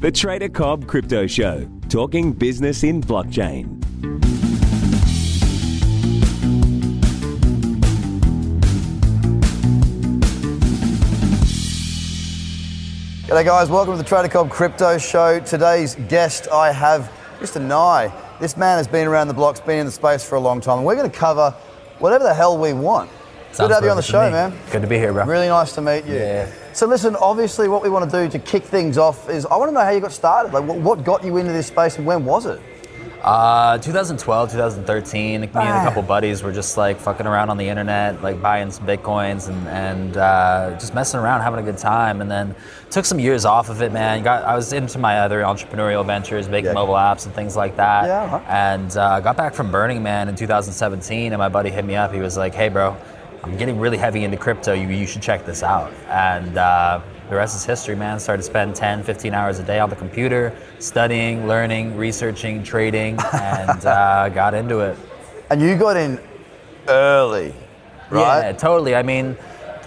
The Trader Cobb Crypto Show, talking business in blockchain. G'day guys, welcome to the Trader Cobb Crypto Show. Today's guest I have Mr. Nye. This man has been around the blocks, been in the space for a long time, we're going to cover whatever the hell we want. Good to have you on the show, man. Good to be here, bro. Really nice to meet you. Yeah. So listen, obviously what we want to do to kick things off is I want to know how you got started. Like what, got you into this space and when was it? Uh, 2012, 2013, me and Ah. a couple buddies were just like fucking around on the internet, like buying some bitcoins and, and uh, just messing around, having a good time. And then took some years off of it, man. Got I was into my other entrepreneurial ventures, making Yeah. mobile apps and things like that. Yeah, uh-huh. And uh, got back from Burning Man in 2017, and my buddy hit me up. He was like, "Hey, bro, I'm getting really heavy into crypto. You, you should check this out." And uh, the rest is history, man. Started to spend 10, 15 hours a day on the computer, studying, learning, researching, trading, and uh, got into it. And you got in early, right? Yeah, totally. I mean,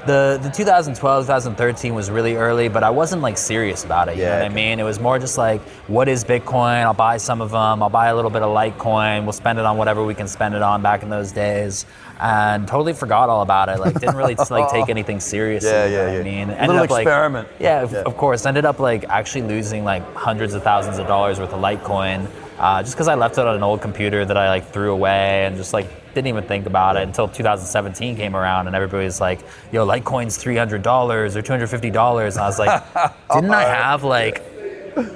the the 2012, 2013 was really early, but I wasn't like serious about it. You Yeah, know what okay. I mean? It was more just like, what is Bitcoin? I'll buy some of them. I'll buy a little bit of Litecoin. We'll spend it on whatever we can spend it on back in those days. And totally forgot all about it. Like, didn't really like take anything seriously. Yeah, yeah, yeah. I mean, Ended little up, like- yeah, of, Yeah. of course. Ended up like actually losing like hundreds of thousands of dollars worth of Litecoin, uh, just because I left it on an old computer that I like threw away and just like didn't even think about it until 2017 came around and everybody was like, "Yo, Litecoin's three hundred dollars or two hundred fifty dollars," and I was like, "Didn't I have like?"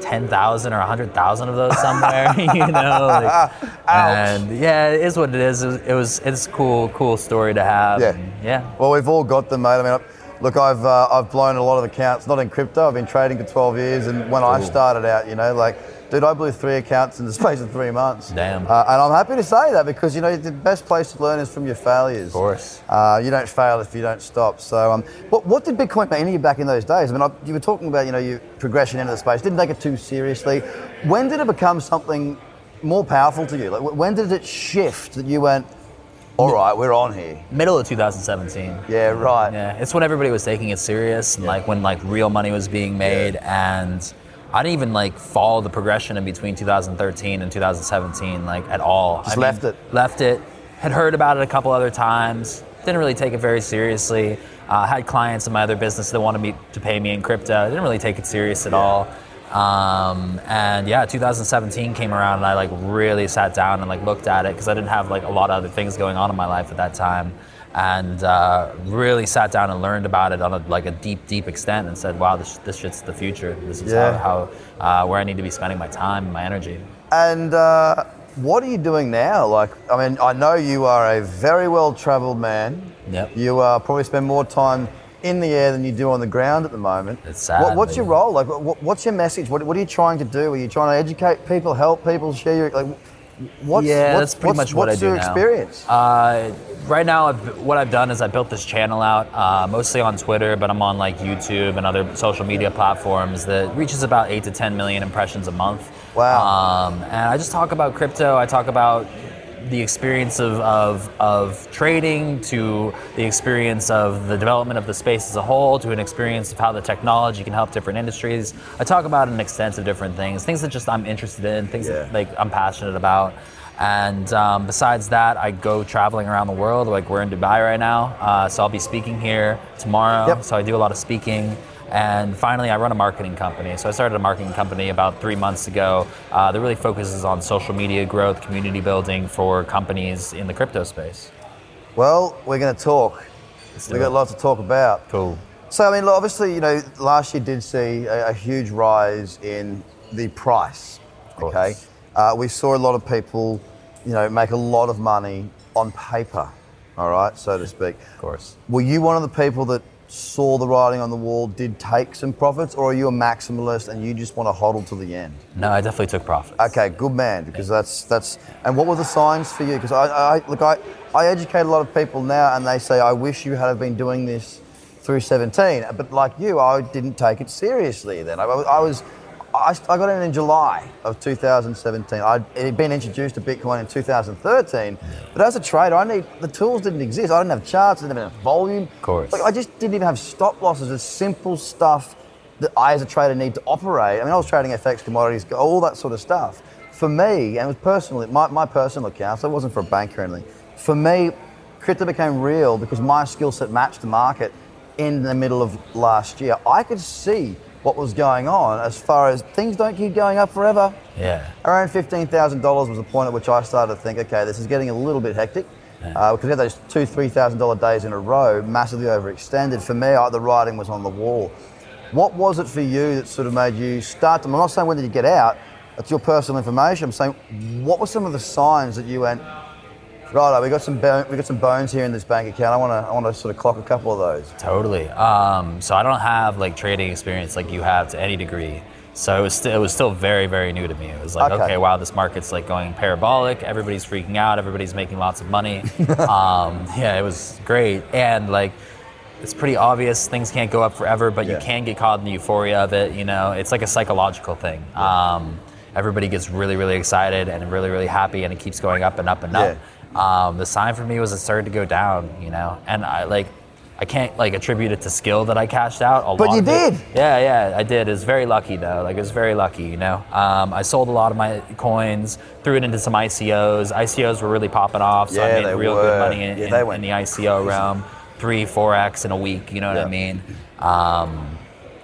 10,000 or 100,000 of those somewhere, you know? Like, and yeah, it is what it is. It was, it was it's cool, cool story to have. Yeah. and yeah. Well, we've all got them, mate. I mean, I- look, I've uh, I've blown a lot of accounts, not in crypto. I've been trading for 12 years, and when I started out, you know, like, dude, I blew three accounts in the space of three months. Damn. Uh, and I'm happy to say that because you know the best place to learn is from your failures. Of course. Uh, you don't fail if you don't stop. So, um, what, what did Bitcoin mean to you back in those days? I mean, I, you were talking about you know your progression into the space. Didn't take it too seriously. When did it become something more powerful to you? Like, when did it shift that you went, all right, we're on here? Middle of 2017. Yeah, right. Yeah, it's when everybody was taking it serious, and like when like real money was being made, and I didn't even like follow the progression in between 2013 and 2017 like at all. Just I left it. Left it. Had heard about it a couple other times. Didn't really take it very seriously. Uh, had clients in my other business that wanted me to pay me in crypto. Didn't really take it serious at all. Um, and yeah, 2017 came around and I like really sat down and like looked at it because I didn't have like a lot of other things going on in my life at that time, and uh, really sat down and learned about it on a, like a deep, deep extent and said, wow, this, this shit's the future. This is Yeah. how, how uh, where I need to be spending my time and my energy. And uh, what are you doing now? Like, I mean, I know you are a very well travelled man. Yep. You uh, probably spend more time in the air than you do on the ground at the moment. It's sad, What, what's your role? Like, what, what's your message? What, what are you trying to do? Are you trying to educate people, help people, share your like? What's, yeah, what's, that's pretty what's, much what I do your now. experience? Uh, right now, I've, what I've done is I built this channel out, uh, mostly on Twitter, but I'm on like YouTube and other social media platforms that reaches about eight to 10 million impressions a month. Wow. Um, and I just talk about crypto. I talk about the experience of, of, of trading to the experience of the development of the space as a whole to an experience of how the technology can help different industries. I talk about an extensive different things, things that just I'm interested in, things Yeah. that like I'm passionate about. And um, besides that, I go traveling around the world. Like we're in Dubai right now, uh, so I'll be speaking here tomorrow. Yep. So I do a lot of speaking. And finally, I run a marketing company. So I started a marketing company about three months ago uh, that really focuses on social media growth, community building for companies in the crypto space. well, we're going to talk. We've got it. lots to talk about. Cool. So I mean, obviously, you know, last year did see a, a huge rise in the price. Okay, uh, we saw a lot of people, you know, make a lot of money on paper. All right, so to speak. Of course. Were you one of the people that saw the writing on the wall, did take some profits, or are you a maximalist and you just want to hodl to the end? No, I definitely took profits. Okay, good man, because that's that's. And what were the signs for you? Because I, I look, I, I educate a lot of people now, and they say, I wish you had been doing this through 17. But like you, I didn't take it seriously then. I, I was, I, I got in in July of 2017. I'd had been introduced to Bitcoin in 2013, but as a trader, I need the tools didn't exist. I didn't have charts, I didn't have enough volume. Of course. Like, I just didn't even have stop losses. It's simple stuff that I as a trader need to operate. I mean, I was trading FX commodities, all that sort of stuff. For me, and it was personally, my, my personal account, so it wasn't for a bank or anything. For me, crypto became real because my skill set matched the market in the middle of last year. I could see what was going on as far as things don't keep going up forever. Yeah. Around $15,000 was the point at which I started to think, okay, this is getting a little bit hectic. Uh, because we had those two, three thousand dollar days in a row, massively overextended. For me, I, the writing was on the wall. What was it for you that sort of made you start to? I'm not saying when did you get out. That's your personal information. I'm saying, what were some of the signs that you went, right? We got some we got some bones here in this bank account. I want to I want to sort of clock a couple of those. Totally. Um, so I don't have like trading experience like you have to any degree. So it was, st- it was still very, very new to me. It was like, Okay. okay, wow, this market's like going parabolic. Everybody's freaking out. Everybody's making lots of money. um, yeah, it was great. And like, it's pretty obvious things can't go up forever, but Yeah. you can get caught in the euphoria of it. You know, it's like a psychological thing. Um, everybody gets really, really excited and really, really happy, and it keeps going up and up and up. Um, the sign for me was it started to go down. You know, and I like. I can't like attribute it to skill that I cashed out. A But lot you of it- did. yeah, yeah, I did. It was very lucky though. Like it was very lucky, you know. Um, I sold a lot of my coins, threw it into some ICOs. ICOs were really popping off, so Yeah, I made real were. good money in, Yeah, in- the ICO realm. Three, four x in a week. You know what Yeah. I mean? Um,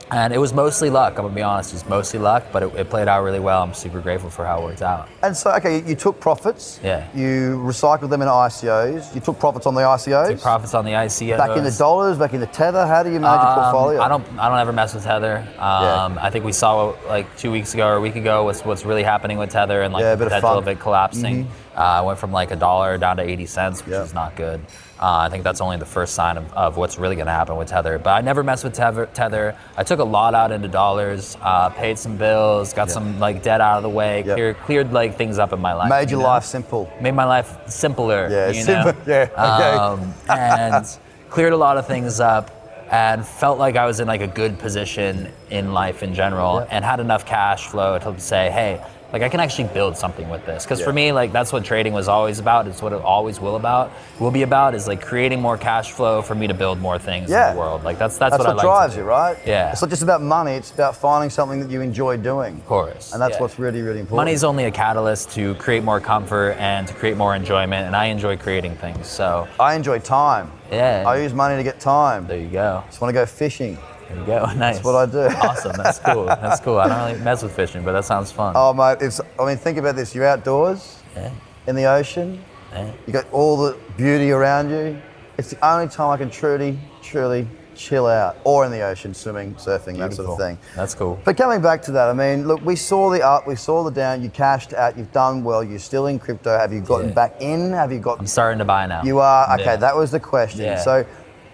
and it was mostly luck. I'm gonna be honest. It was mostly luck, but it, it played out really well. I'm super grateful for how it worked out. And so, okay, you took profits. Yeah. You recycled them in ICOs. You took profits on the ICOs. Took profits on the ICO. Back into dollars, back into tether. How do you manage your Um, portfolio? I don't. I don't ever mess with Tether. Um, I think we saw like two weeks ago or a week ago what's what's really happening with Tether and like Yeah, a the bit of potential. Mm-hmm. of, it collapsing. Uh, it went from like a dollar down to 80 cents, which Yeah. is not good. Uh, I think that's only the first sign of, of what's really going to happen with Tether. But I never messed with Tether. Tether. I took a lot out into dollars, uh, paid some bills, got some like debt out of the way, Yeah. cleared, cleared like things up in my life. Made your you know? life simple. made my life simpler. Yeah, you simple- know? yeah, okay. Um, and cleared a lot of things up, and felt like I was in like a good position in life in general, Yeah. and had enough cash flow to say, hey. Like I can actually build something with this, because Yeah. for me, like that's what trading was always about. It's what it always will about, will be about, is like creating more cash flow for me to build more things Yeah. in the world. Like that's that's, That's what, what, I like drives you, right? Yeah. It's not just about money. It's about finding something that you enjoy doing. Of course. And that's yeah. what's really, really important. Money's only a catalyst to create more comfort and to create more enjoyment, and I enjoy creating things. So I enjoy time. yeah, I use money to get time. there you go. Just want to go fishing. There you go. Nice. That's what I do. Awesome. That's cool. That's cool. I don't really mess with fishing, but that sounds fun. Oh, mate, it's, I mean, think about this. You're outdoors Yeah. in the ocean. Yeah. You got all the beauty around you. It's the only time I can truly, truly chill out. Or in the ocean, swimming, surfing, that sort of thing. That's cool. But coming back to that, I mean, look, we saw the up, we saw the down. You cashed out. You've done well. You're still in crypto. Have you gotten Yeah. back in? Have you got? I'm starting to buy now. You are okay. Yeah. That was the question. So,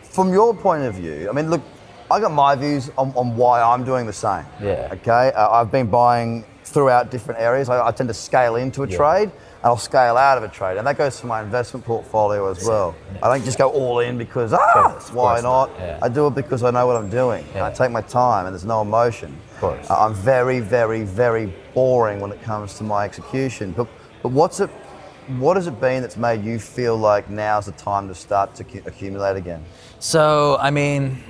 from your point of view, I mean, look, I got my views on, on why I'm doing the same. Yeah. Okay. Uh, I've been buying throughout different areas. I, I tend to scale into a Yeah. trade, and I'll scale out of a trade, and that goes for my investment portfolio as well. I don't just go all in because ah, course, of why not? not. Yeah. I do it because I know what I'm doing. And I take my time, and there's no emotion. Of course. Uh, I'm very, very, very boring when it comes to my execution. But, but what's it? What has it been that's made you feel like now's the time to start to cu- accumulate again? So, I mean,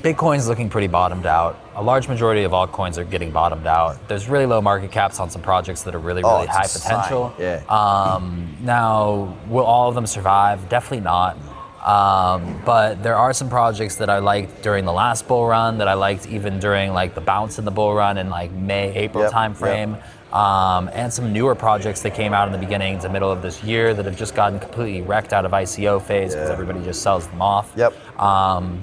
Bitcoin's looking pretty bottomed out. A large majority of altcoins are getting bottomed out. There's really low market caps on some projects that are really, Oh, really it's high potential. Yeah. Um, now, will all of them survive? Definitely not. Um, but there are some projects that I liked during the last bull run that I liked even during like the bounce in the bull run in like May, April Yep, time frame. Um, and some newer projects that came out in the beginning to middle of this year that have just gotten completely wrecked out of ICO phase because Yeah. everybody just sells them off. Yep. Um,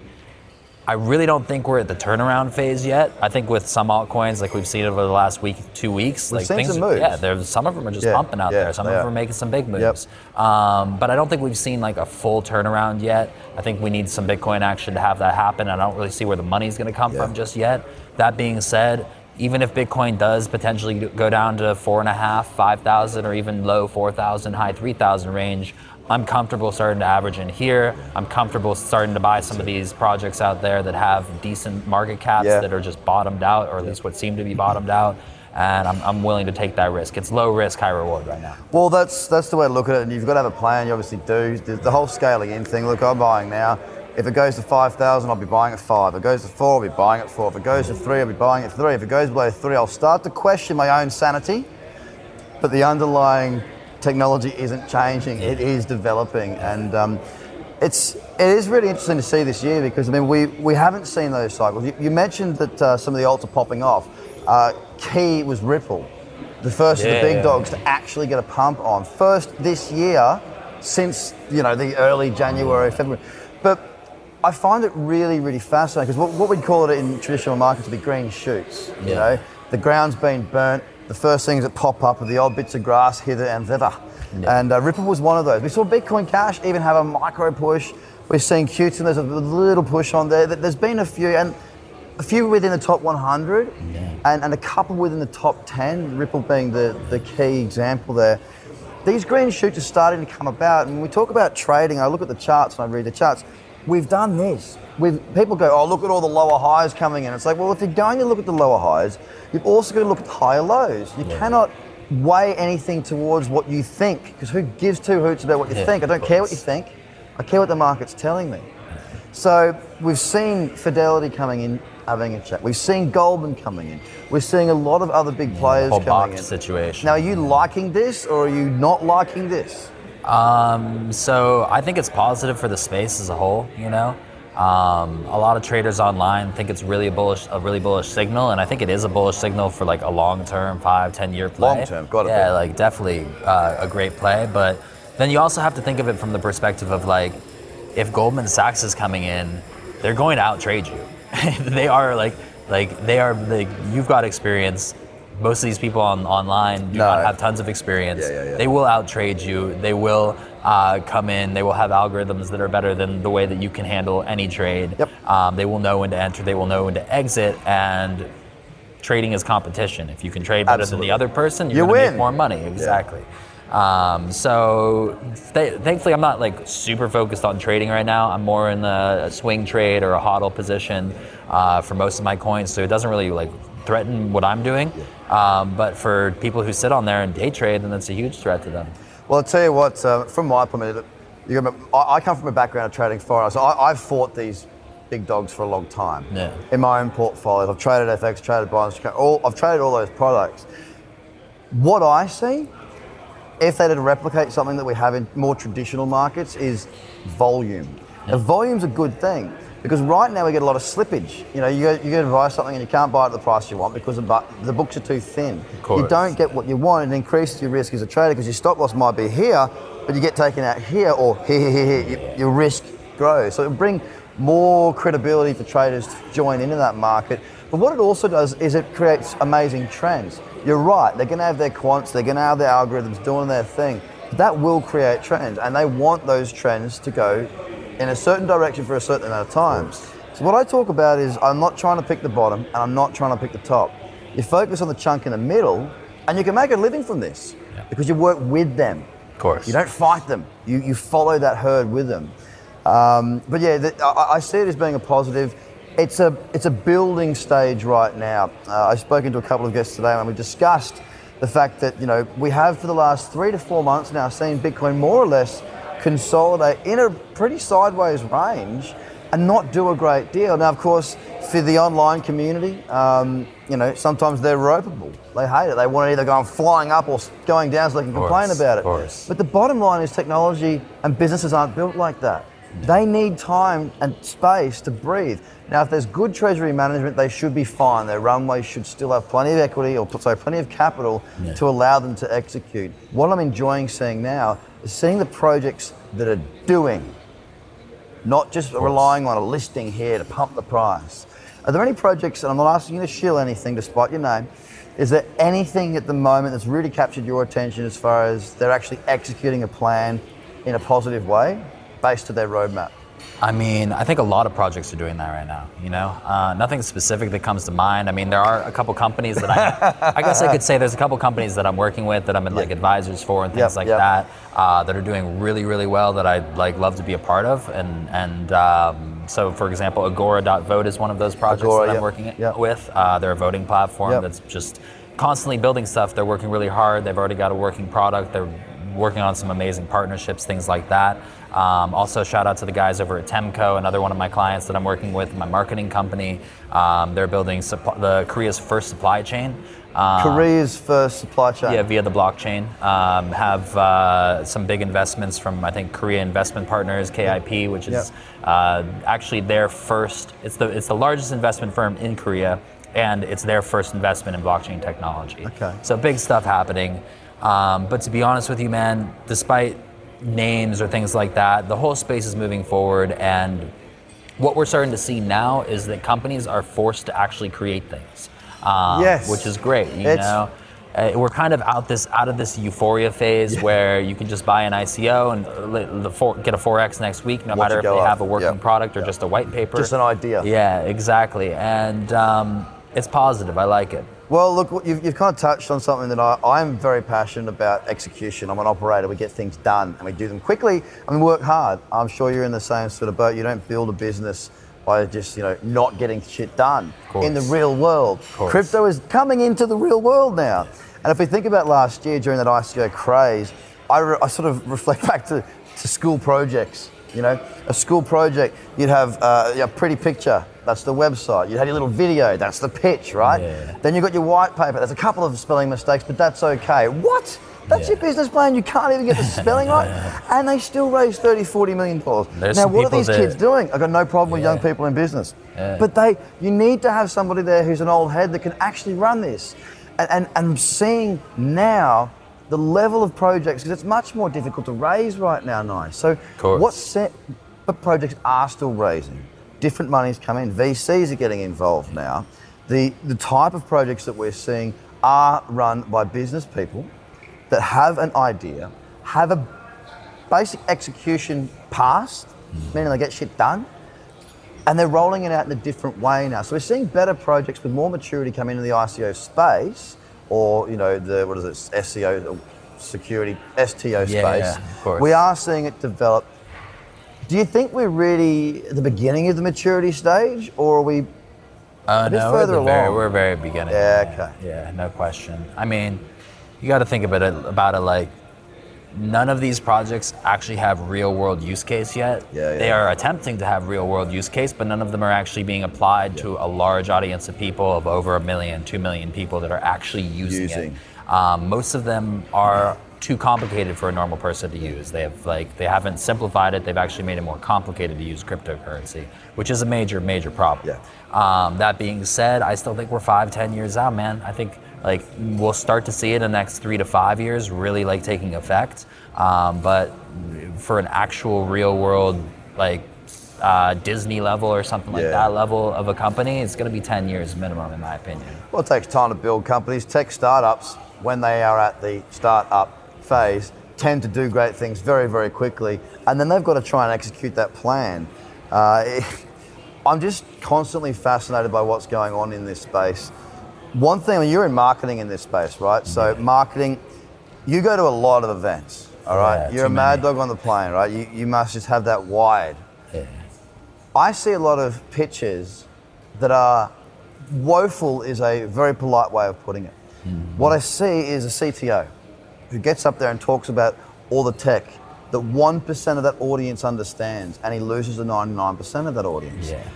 I really don't think we're at the turnaround phase yet. I think with some altcoins, like we've seen over the last week, two weeks, We've like things, some are- yeah, there's some of them are just Yeah, pumping out yeah, there. Some of them are. making some big moves. Um, but I don't think we've seen like a full turnaround yet. I think we need some Bitcoin action to have that happen. I don't really see where the money's going to come Yeah. from just yet. That being said, even if Bitcoin does potentially go down to four and a half, five thousand, or even low four thousand, high three thousand range, I'm comfortable starting to average in here. I'm comfortable starting to buy some of these projects out there that have decent market caps Yeah. that are just bottomed out, or at least what seem to be bottomed out. And I'm, I'm willing to take that risk. It's low risk, high reward right now. Well, that's that's the way to look at it, and you've got to have a plan. You obviously do. The, the whole scaling in thing. Look, I'm buying now. If it goes to 5,000, I'll be buying at five. If it goes to four, I'll be buying at four. If it goes to three, I'll be buying at three. If it goes below three, I'll start to question my own sanity. But the underlying technology isn't changing; it is developing, and um, it's it is really interesting to see this year because I mean we we haven't seen those cycles. You, you mentioned that uh, some of the alts are popping off. Uh, key was Ripple, the first of the big dogs to actually get a pump on. First this year since you know the early January, February. But I find it really, really fascinating because what, what we'd call it in traditional markets would be green shoots. You Yeah. know, the ground's been burnt. The first things that pop up are the odd bits of grass hither and thither. And uh, Ripple was one of those. We saw Bitcoin Cash even have a micro push. We're seeing Qtum, there's a little push on there. There's been a few, and a few within the top 100 and, and a couple within the top 10, Ripple being the, the key example there. These green shoots are starting to come about. And when we talk about trading, I look at the charts and I read the charts. We've done this. We've, people go, oh, look at all the lower highs coming in. It's like, well, if you're going to look at the lower highs, you've also got to look at the higher lows. You cannot weigh anything towards what you think, because who gives two hoots about what you Yeah, think? I don't care what you think. I care what the market's telling me. So we've seen Fidelity coming in, having a chat. We've seen Goldman coming in. We're seeing a lot of other big players whole coming in. situation. Now, are you liking this or are you not liking this? Um, so I think it's positive for the space as a whole. You know, um, a lot of traders online think it's really a bullish, a really bullish signal, and I think it is a bullish signal for like a long-term, five, ten-year play. Long-term, gotta yeah, be. like definitely uh, a great play. But then you also have to think of it from the perspective of like, if Goldman Sachs is coming in, they're going to out trade you. they are like, like they are like you've got experience. Most of these people on online do No. not have tons of experience. Yeah, yeah, yeah. They will outtrade you. They will uh, come in. They will have algorithms that are better than the way that you can handle any trade. Yep. Um, they will know when to enter. They will know when to exit. And trading is competition. If you can trade better Absolutely. than the other person, You you're going to win. make more money. Exactly. Um, so th- thankfully, I'm not like super focused on trading right now. I'm more in the swing trade or a hodl position uh, for most of my coins. So it doesn't really like threaten what I'm doing. Um, but for people who sit on there and day trade, then that's a huge threat to them. Well, I'll tell you what, uh, from my point of view, I, come from a background of trading foreign, so I, I've fought these big dogs for a long time Yeah. in my own portfolios. I've traded FX, traded bonds, all, I've traded all those products. What I see, if they did replicate something that we have in more traditional markets, is volume. Now, volume's a good thing because right now we get a lot of slippage. You know, you go, you go to buy something and you can't buy it at the price you want because the, bu- the books are too thin. You don't get what you want. It increases your risk as a trader because your stop loss might be here, but you get taken out here or here, here, here, here. Your, your risk grows. So it'll bring more credibility for traders to join into that market. But what it also does is it creates amazing trends. You're right, they're going to have their quants, they're going to have their algorithms doing their thing. That will create trends, and they want those trends to go in a certain direction for a certain amount of time. So what I talk about is I'm not trying to pick the bottom, and I'm not trying to pick the top. You focus on the chunk in the middle, and you can make a living from this because you work with them. Of course. You don't fight them. You, you follow that herd with them. Um, but yeah, the, I, I see it as being a positive. It's a it's a building stage right now. Uh, I've spoken to a couple of guests today, and we discussed the fact that you know we have for the last three to four months now seen Bitcoin more or less consolidate in a pretty sideways range and not do a great deal. Now, of course, for the online community, um, you know, sometimes they're ropeable. They hate it. They want it either going flying up or going down so they can course, complain about it. course. But the bottom line is technology and businesses aren't built like that. They need time and space to breathe. Now, if there's good treasury management, they should be fine. Their runway should still have plenty of equity or sorry, plenty of capital Yeah. to allow them to execute. What I'm enjoying seeing now is seeing the projects that are doing, not just relying on a listing here to pump the price. Are there any projects, and I'm not asking you to shill anything despite your name, is there anything at the moment that's really captured your attention as far as they're actually executing a plan in a positive way based to their roadmap? I mean, I think a lot of projects are doing that right now. You know, uh, nothing specific that comes to mind. I mean, there are a couple companies that I, I guess I could say there's a couple companies that I'm working with that I'm in like advisors for and things Yep, like yep. that uh, that are doing really, really well that I'd like love to be a part of. And and um, so, for example, Agora.vote is one of those projects Agora, that I'm yep, working with. Uh, they're a voting platform that's just constantly building stuff. They're working really hard. They've already got a working product. They're working on some amazing partnerships, things like that. Um, also, shout out to the guys over at Temco, another one of my clients that I'm working with, my marketing company. Um, they're building supp- the Korea's first supply chain. Um, Korea's first supply chain. yeah, via the blockchain. Um, have uh, some big investments from I think Korea Investment Partners (KIP), which is uh, actually their first. It's the it's the largest investment firm in Korea, and it's their first investment in blockchain technology. Okay. So big stuff happening. Um, but to be honest with you, man, despite names or things like that, the whole space is moving forward, and what we're starting to see now is that companies are forced to actually create things. Um, Yes. Which is great, you It's- know. Uh, we're kind of out this out of this euphoria phase where you can just buy an ICO and uh, the four, get a 4x next week, no Watch matter if they have a working Yeah. product or Yeah. just a white paper. Just an idea. Yeah, exactly, and um, it's positive. I like it. Well, look, you've, you've kind of touched on something that I, I'm very passionate about execution. I'm an operator. We get things done and we do them quickly and we work hard. I'm sure you're in the same sort of boat. You don't build a business by just, you know, not getting shit done in the real world. Crypto is coming into the real world now. And if we think about last year during that ICO craze, I, re- I sort of reflect back to, to school projects. You know, a school project, you'd have uh, a pretty picture, that's the website. You had your little video, that's the pitch, right? Yeah. Then you've got your white paper. There's a couple of spelling mistakes, but that's okay. What? That's Yeah. your business plan. You can't even get the spelling right. And they still raise 30, 40 million dollars. There's Now, what are these that- kids doing? I've got no problem with young people in business. Yeah. But they, you need to have somebody there who's an old head that can actually run this. And, and, and I'm seeing now the level of projects, because it's much more difficult to raise right now, Nice. So, what set, but projects are still raising. Different monies come in. VCs are getting involved now. The, the type of projects that we're seeing are run by business people that have an idea, have a basic execution past, mm. meaning they get shit done, and they're rolling it out in a different way now. So we're seeing better projects with more maturity come into the ICO space, or you know the what is it, SEO, security, STO space. Yeah, yeah, of course. We are seeing it develop. Do you think we're really at the beginning of the maturity stage, or are we? Uh, bit no, we're, further the very, along. we're very beginning. Yeah, Yeah, okay. Yeah, no question. I mean, you got to think about it about it like none of these projects actually have real world use case yet. Yeah, They are attempting to have real world use case, but none of them are actually being applied to a large audience of people of over a million, two million people that are actually using, Using. it. Um, most of them are too complicated for a normal person to use. They have like they haven't simplified it. They've actually made it more complicated to use cryptocurrency, which is a major, major problem. Yeah. Um, that being said, I still think we're five, ten years out, man. I think like we'll start to see it in the next three to five years, really like taking effect. Um, but for an actual real world like uh, Disney level or something like Yeah. that level of a company, it's going to be ten years minimum, in my opinion. Well, it takes time to build companies. Tech startups, when they are at the startup phase, tend to do great things very, very quickly, and then they've got to try and execute that plan. Uh, I'm just constantly fascinated by what's going on in this space. One thing, I mean, you're in marketing in this space, right? So, marketing, you go to a lot of events, all right? Yeah, you're a mad many. dog on the plane, right? You, you must just have that wide. Yeah. I see a lot of pitches that are woeful, is a very polite way of putting it. What I see is a CTO who gets up there and talks about all the tech that 1% of that audience understands and he loses the 99% of that audience. Yeah.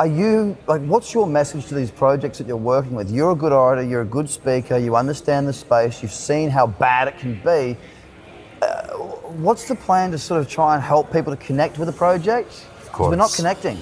Are you, like, what's your message to these projects that you're working with? You're a good orator, you're a good speaker, you understand the space, you've seen how bad it can be. Uh, what's the plan to sort of try and help people to connect with the project? Of course. We're not connecting.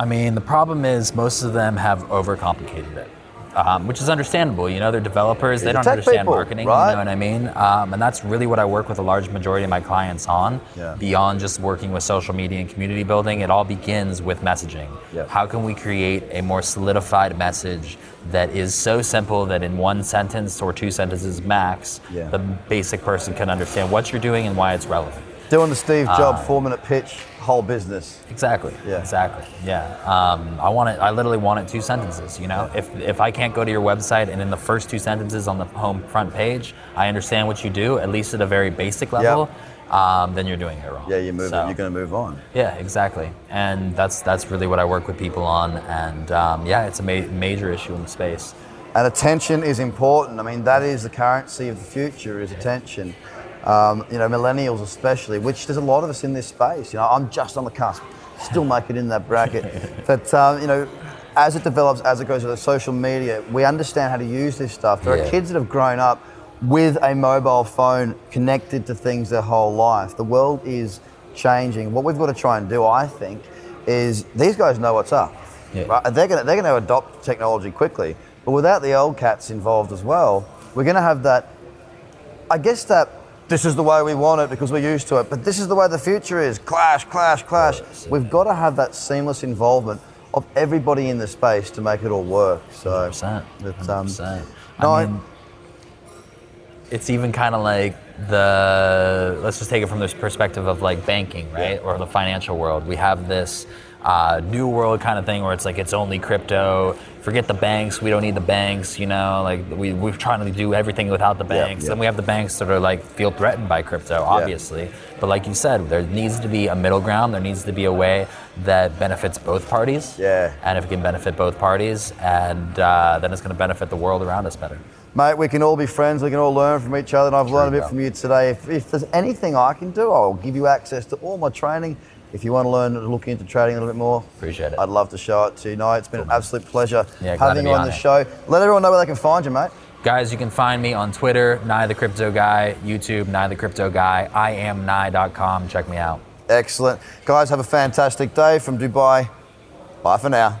I mean, the problem is most of them have overcomplicated it, um, which is understandable. You know, they're developers; they don't understand people, marketing. right? You know what I mean? Um, and that's really what I work with a large majority of my clients on. Yeah. Beyond just working with social media and community building, it all begins with messaging. Yeah. How can we create a more solidified message that is so simple that in one sentence or two sentences max, Yeah. the basic person can understand what you're doing and why it's relevant. Doing the Steve Jobs Uh, four minute pitch, whole business. Exactly. Yeah. Exactly. Yeah. Um, I want it. I literally want it two sentences. You know, if if I can't go to your website and in the first two sentences on the home front page, I understand what you do at least at a very basic level. Um, then you're doing it wrong. Yeah, you move So- You're going to move on. Yeah, exactly. And that's that's really what I work with people on. And um, yeah, it's a ma- major issue in the space. And attention is important. I mean, that is the currency of the future is attention. Um, you know, millennials especially, which there's a lot of us in this space. You know, I'm just on the cusp, still make it in that bracket. but um, you know, as it develops, as it goes with the social media, we understand how to use this stuff. There Yeah. are kids that have grown up with a mobile phone connected to things their whole life. The world is changing. What we've got to try and do, I think, is these guys know what's up. Yeah. Right? They're going to they're going to adopt technology quickly, but without the old cats involved as well, we're going to have that. I guess that this is the way we want it because we're used to it, but this is the way the future is. Clash, clash, clash. We've got to have that seamless involvement of everybody in the space to make it all work. So, 100%. it's, um, 100%. no, I I- mean, it's even kind of like the let's just take it from this perspective of like banking right or the financial world we have this uh, new world kind of thing where it's like it's only crypto. Forget the banks. We don't need the banks you know? Like we, we're trying to do everything without the banks. and we have the banks that are like feel threatened by crypto obviously. But like you said there needs to be a middle ground. There needs to be a way that benefits both parties. Yeah. and if it can benefit both parties and uh, then it's going to benefit the world around us better. Mate, we can all be friends. We can all learn from each other, and I've learned a bit from you today. If, if there's anything I can do, I'll give you access to all my training. If you want to learn to look into trading a little bit more, Appreciate it. I'd love to show it to you. No, it's been an absolute pleasure Yeah, having you on on the show. Let everyone know where they can find you, mate. Guys, you can find me on Twitter, Nye the Crypto Guy, YouTube, Nye the Crypto Guy, I am Nye.com. Check me out. Excellent, guys. Have a fantastic day from Dubai. Bye for now.